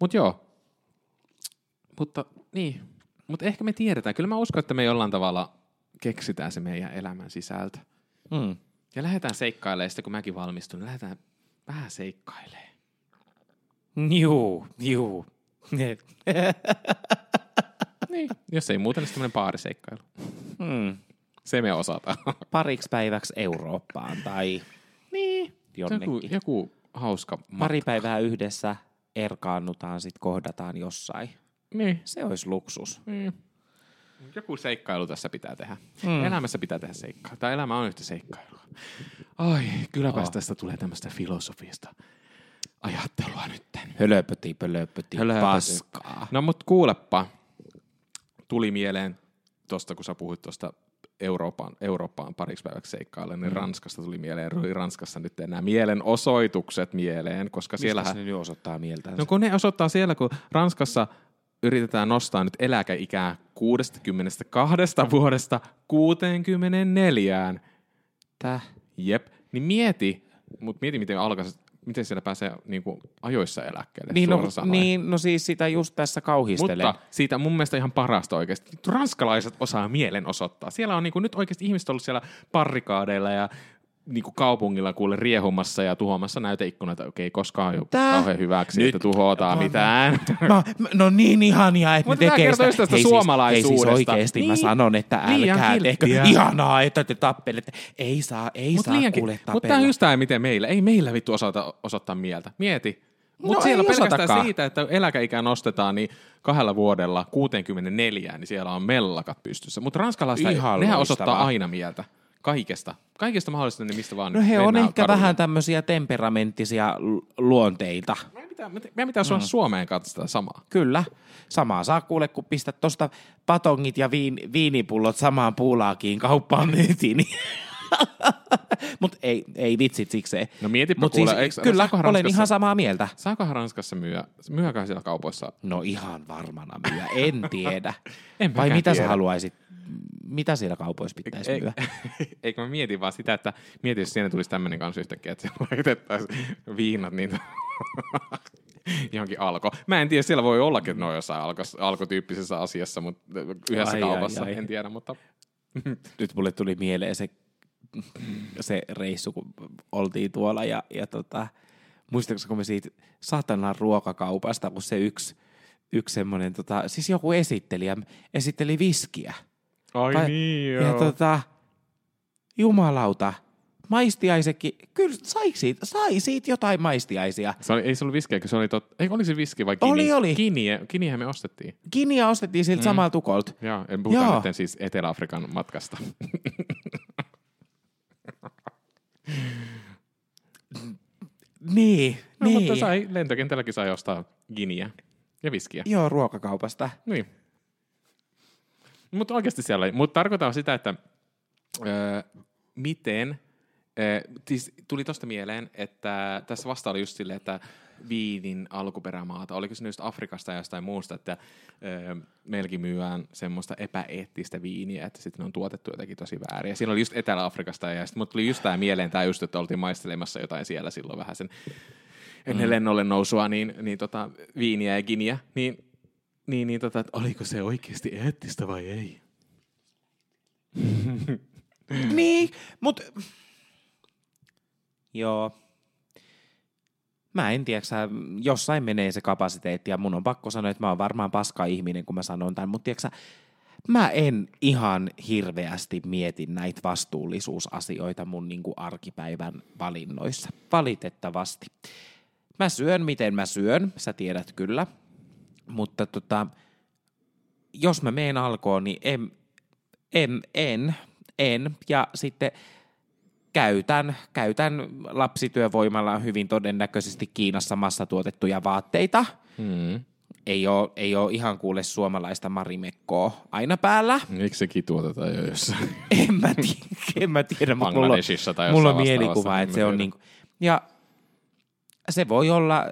Mutta joo. Mutta niin. Mutta ehkä me tiedetään. Kyllä mä uskon, että me jollain tavalla keksitään se meidän elämän sisältö. Mm. Ja lähdetään seikkailemaan, sitten kun mäkin valmistun, niin lähdetään vähän seikkailemaan. Juu, juu. niin, [LAUGHS] jos ei muuten, niin tämmöinen paariseikkailu. Hmm. Se me osataan. [LAUGHS] Pariksi päiväksi Eurooppaan tai niin. jonnekin. Joku, joku hauska matka. Pari päivää yhdessä erkaannutaan, sitten kohdataan jossain. Niin. Se olisi luksus. Niin. Joku seikkailu tässä pitää tehdä. Mm. Elämässä pitää tehdä seikkailu. Tai elämä on yhtä seikkailua. Ai, kylläpä oh. tästä tulee tämmöistä filosofista ajattelua nyt. Hölöpöti, pölöpöti, paskaa. No mut kuulepa, tuli mieleen tosta, kun sä puhuit tuosta Euroopan, Eurooppaan pariksi päiväksi seikkaille, niin mm. Ranskasta tuli mieleen. Ranskassa nyt enää mielenosoitukset mieleen, koska siellä... Mistä ne nyt osoittaa mieltä? No kun ne osoittaa siellä, kun Ranskassa yritetään nostaa nyt eläkeikää 62 vuodesta 64. Täh? Jep. Niin mieti, mutta mieti miten alkaisi, miten siellä pääsee niin kuin, ajoissa eläkkeelle. Niin no, niin, no siis sitä just tässä kauhistelen. Mutta siitä mun mielestä ihan parasta oikeasti. Ranskalaiset osaa mielenosoittaa. Siellä on niin kuin, nyt oikeasti ihmiset ollut siellä parrikaadeilla ja niin kuin kaupungilla kuule riehumassa ja tuhoamassa näyteikkunoita. Okei, koskaan ole Tää? kauhean hyväksi, Nyt- että tuhotaan Mä- mitään. [LAUGHS] Mä, mä- no niin ihania, että Mutta ne tekee sitä. tästä hei, siis, hei suomalaisuudesta. siis oikeesti niin, mä Niin. sanon, että älkää tehkö. Ihanaa, että te tappelette. Ei saa, ei Mutta saa liiankin. kuule Mutta tapella. tämä on just tämä, miten meillä. Ei meillä vittu osata osoittaa mieltä. Mieti. Mutta No siellä ei pelkästään osatakaan. siitä, että eläkeikää nostetaan, niin kahdella vuodella 64, niin siellä on mellakat pystyssä. Mutta ranskalaiset, nehän osoittaa aina mieltä. Kaikesta. Kaikesta mahdollisesta, niin mistä vaan No he on ehkä kadulle. vähän tämmöisiä temperamenttisia lu- luonteita. Meidän pitää, meidän pitää mm. Suomeen katsoa sitä samaa. Kyllä. Samaa saa kuule, kun pistät tuosta patongit ja viin, viinipullot samaan puulaakiin kauppaan myytiin. Niin. [LAUGHS] Mutta ei, ei vitsit sikseen. No mietipä Mut kuule, siis, eikö- kyllä, saakohan olen ihan samaa mieltä. Saakohan Ranskassa myyä, myyäkään siellä kaupoissa? No ihan varmana myydä, en tiedä. [LAUGHS] Vai mitä sä tiedä. haluaisit, mitä siellä kaupoissa pitäisi Ei- myydä? [LAUGHS] Eikö mä mietin vaan sitä, että mietin, jos siinä tulisi tämmöinen kanssa yhtäkkiä, että siellä laitettaisiin viinat niin [LAUGHS] johonkin alko. Mä en tiedä, siellä voi ollakin, että ne on jossain alkos, alkotyyppisessä asiassa, mutta yhdessä Ai, kaupassa, ai, ai. en tiedä, mutta [LAUGHS] Nyt mulle tuli mieleen se, se reissu, kun oltiin tuolla ja, ja tota, muistatko, kun me siitä satanan ruokakaupasta, kun se yksi, yksi semmoinen, tota, siis joku esittelijä esitteli viskiä. Ai Tai- niin, Ja tota, jumalauta, maistiaisekin, kyllä sai siitä, sai siitä jotain maistiaisia. Se oli, ei se ollut viskiä, kun se oli tot... Ei, oliko se viski vai kini? Oli, oli. Kiniä, kiniähän me ostettiin. Kinia ostettiin siltä mm. samalta tukolta. Joo, en puhuta Joo. nyt siis Etelä-Afrikan matkasta. [LAUGHS] Niin, No, niin. mutta sai, lentokentälläkin sai ostaa giniä ja viskiä. Joo, ruokakaupasta. Niin. Mutta oikeasti siellä ei. Mutta tarkoitan sitä, että öö, miten, öö, siis tuli tosta mieleen, että tässä vasta oli just silleen, että viinin alkuperämaata, oliko se nyt just Afrikasta ja jostain muusta, että öö, meilläkin myyään semmoista epäeettistä viiniä, että sitten ne on tuotettu jotenkin tosi väärin. Ja siinä oli just Etelä-Afrikasta ja sitten mut tuli just tämä mieleen, tämä just, että oltiin maistelemassa jotain siellä silloin vähän sen ennen lennolle nousua, niin, niin tota, viiniä ja giniä, niin niin, niin tota, oliko se oikeasti eettistä vai ei? [LAUGHS] Niin, mutta... Joo. Mä en tiedä, sä, jossain menee se kapasiteetti ja mun on pakko sanoa, että mä oon varmaan paska ihminen, kun mä sanon tämän, mutta tiedätkö, mä en ihan hirveästi mieti näitä vastuullisuusasioita mun niin kuin arkipäivän valinnoissa. Valitettavasti. Mä syön, miten mä syön, sä tiedät kyllä, mutta tota, jos mä meen alkoon, niin en, en, en, en. Ja sitten käytän, käytän lapsityövoimalla hyvin todennäköisesti Kiinassa massatuotettuja vaatteita. Hmm. Ei ole, ei ole ihan kuule suomalaista marimekkoa aina päällä. Miksi sekin tuotetaan jo jossain? [LAUGHS] En mä tiedä, en mä tiedä mutta mulla tai mulla on mielikuva, että se on niin kuin, ja se voi olla,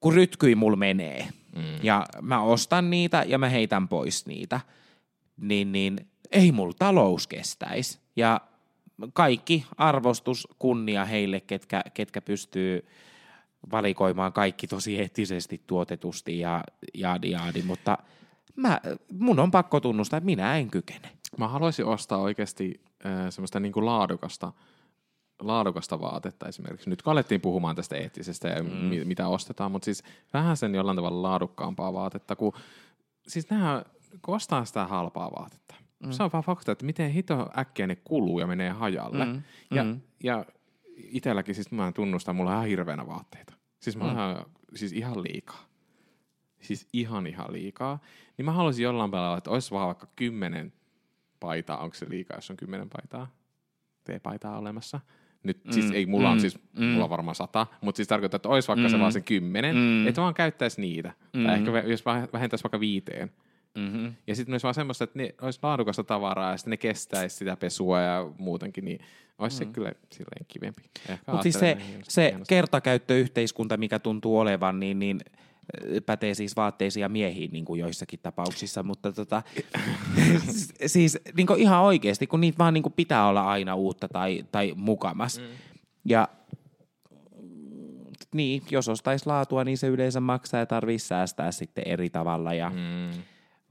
kun rytkyi mulla menee, mm. ja mä ostan niitä ja mä heitän pois niitä, niin, niin ei mulla talous kestäisi. Ja kaikki arvostus, kunnia heille, ketkä, ketkä pystyy valikoimaan kaikki tosi eettisesti tuotetusti ja jaadi jaadi, mutta mä, mun on pakko tunnustaa, että minä en kykene. Mä haluaisin ostaa oikeasti äh, semmoista niin kuin laadukasta, laadukasta vaatetta esimerkiksi. Nyt kun alettiin puhumaan tästä eettisestä ja mm. mi- mitä ostetaan, mutta siis vähän sen jollain tavalla laadukkaampaa vaatetta, kun siis nämä, kun ostaa sitä halpaa vaatetta. Mm. Se on vaan fakta, että miten hito äkkiä ne kuluu ja menee hajalle. Mm. Ja, Mm. ja itselläkin siis mä tunnustan, mulla on ihan hirveänä vaatteita. Siis mä mm. ihan, siis ihan liikaa. Siis ihan ihan liikaa. Niin mä haluaisin jollain tavalla, että olisi vaan vaikka kymmenen paitaa. Onko se liikaa, jos on kymmenen paitaa? T-paitaa olemassa. Nyt mm. siis ei, mulla on mm, siis, mm. mulla on varmaan sata, mutta siis tarkoittaa, että olisi vaikka mm. se Mm. vaan se kymmenen, Mm. mm. että vaan käyttäisi niitä. Mm. Tai Mm. ehkä jos väh- vähentäisi vaikka viiteen, Mm-hmm. Ja sitten olisi vaan semmoista, että ne olisi laadukasta tavaraa ja sitten ne kestäisi sitä pesua ja muutenkin, niin olisi mm-hmm. se kyllä silleen kivempi. Mutta siis se, se kertakäyttöyhteiskunta, mikä tuntuu olevan, niin, niin pätee siis vaatteisia miehiin niin kuin joissakin tapauksissa, mutta tota, [LAUGHS] siis niin kuin ihan oikeasti, kun niitä vaan niin kuin pitää olla aina uutta tai, tai mukamas. Mm. Ja niin, jos ostaisi laatua, niin se yleensä maksaa ja tarvitsisi säästää sitten eri tavalla. Ja mm.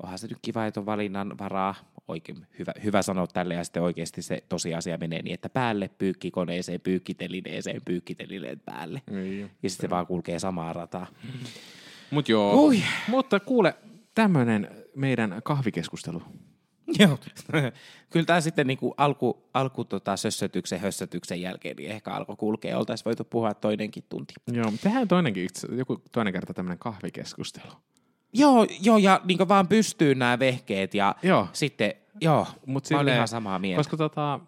onhan se nyt kiva, että on valinnan varaa. Oikein hyvä, hyvä sanoa tälle ja sitten oikeasti se tosiasia menee niin, että päälle pyykkikoneeseen, pyykkitelineeseen, pyykkitelineen päälle. Niin, ja sitten se vaan kulkee samaa rataa. Mut joo, Ui. mutta kuule, tämmöinen meidän kahvikeskustelu. Joo. [LAUGHS] Kyllä tämä sitten niinku alku, alku tota sössötyksen, hössötyksen jälkeen niin ehkä alkoi kulkea. Oltaisiin voitu puhua toinenkin tunti. Joo, tehdään toinenkin joku toinen kerta tämmöinen kahvikeskustelu. Joo, joo ja niin vaan pystyy nämä vehkeet ja joo. sitten, joo, Mut mä silleen, ihan samaa mieltä. Koska tota,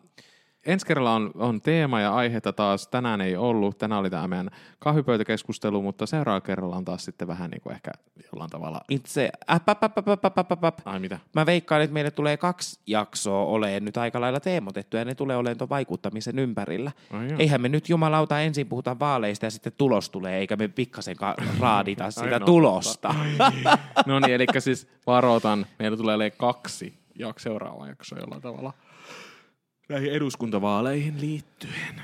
ensi kerralla on, on teema ja aiheita taas. Tänään ei ollut. Tänään oli tämä meidän kahvipöytäkeskustelu, mutta seuraavalla kerralla on taas sitten vähän niin kuin ehkä jollain tavalla... Itse... Äp, äp, äp, äp, äp, äp, äp. Ai mitä? Mä veikkaan, että meille tulee kaksi jaksoa oleen nyt aika lailla teemotettu ja ne tulee olemaan tuon vaikuttamisen ympärillä. Ai Eihän me nyt jumalauta ensin puhuta vaaleista ja sitten tulos tulee, eikä me pikkasen raadita sitä no, tulosta. no niin, eli siis varoitan, meillä tulee kaksi jak- seuraava jakso jollain tavalla näihin eduskuntavaaleihin liittyen.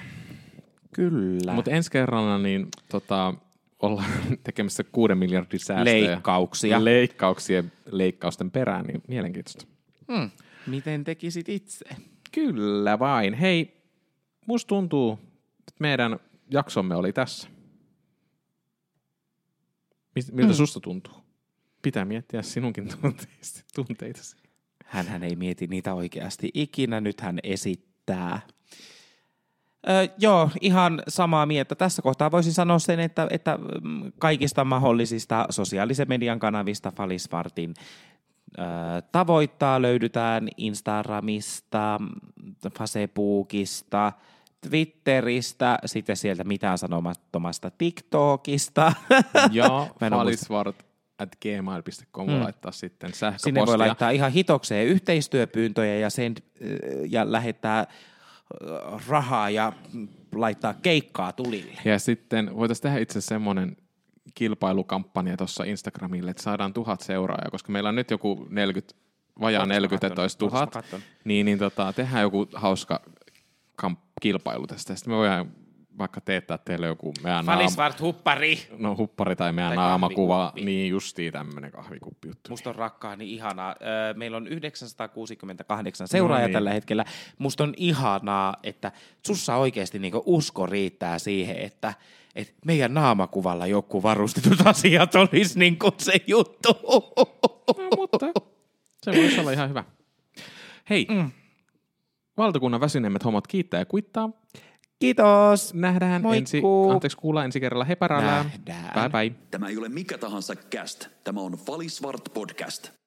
Kyllä. Mutta ensi kerralla niin tota, ollaan [LAUGHS] tekemässä kuuden miljardin säästöjä. Leikkauksia. Leikkauksia leikkausten perään, niin mielenkiintoista. Hmm. Miten tekisit itse? Kyllä vain. Hei, musta tuntuu, että meidän jaksomme oli tässä. Miltä hmm. susta tuntuu? Pitää miettiä sinunkin [LAUGHS] tunteitasi. Hän ei mieti niitä oikeasti ikinä, nyt hän esittää. Öö, joo, ihan samaa mieltä. Tässä kohtaa voisin sanoa sen, että, että mm, kaikista mahdollisista sosiaalisen median kanavista Falisvartin öö, tavoittaa löydytään Instagramista, Facebookista, Twitteristä, sitten sieltä mitään sanomattomasta TikTokista. Ja [LAUGHS] Falisvart at gmail.com mm. laittaa sitten sähköpostia. Sinne voi laittaa ihan hitokseen yhteistyöpyyntöjä ja, sen, ja lähettää rahaa ja laittaa keikkaa tulille. Ja sitten voitaisiin tehdä itse semmoinen kilpailukampanja tuossa Instagramille, että saadaan tuhat seuraajaa, koska meillä on nyt joku 40, vajaa 40 tuhat, niin, niin tota, tehdään joku hauska kamp- kilpailu tästä. Sitten me voidaan vaikka teettää teille joku meidän naama... huppari. No huppari tai meidän tai naamakuva, niin justiin tämmöinen kahvikuppi juttu. Musta on rakkaa niin ihanaa. Meillä on 968 seuraajaa no niin. tällä hetkellä. Musta on ihanaa, että sussa oikeasti niinku usko riittää siihen, että et meidän naamakuvalla joku varustetut asiat olisi niin kuin se juttu. No, mutta se voisi olla ihan hyvä. Hei, mm. valtakunnan väsyneemmät hommat kiittää ja kuittaa. Kiitos. Nähdään Moikku. ensi, anteeksi kuullaan ensi kerralla. Heipä Bye bye. Tämä ei ole mikä tahansa cast. Tämä on Falisvart podcast.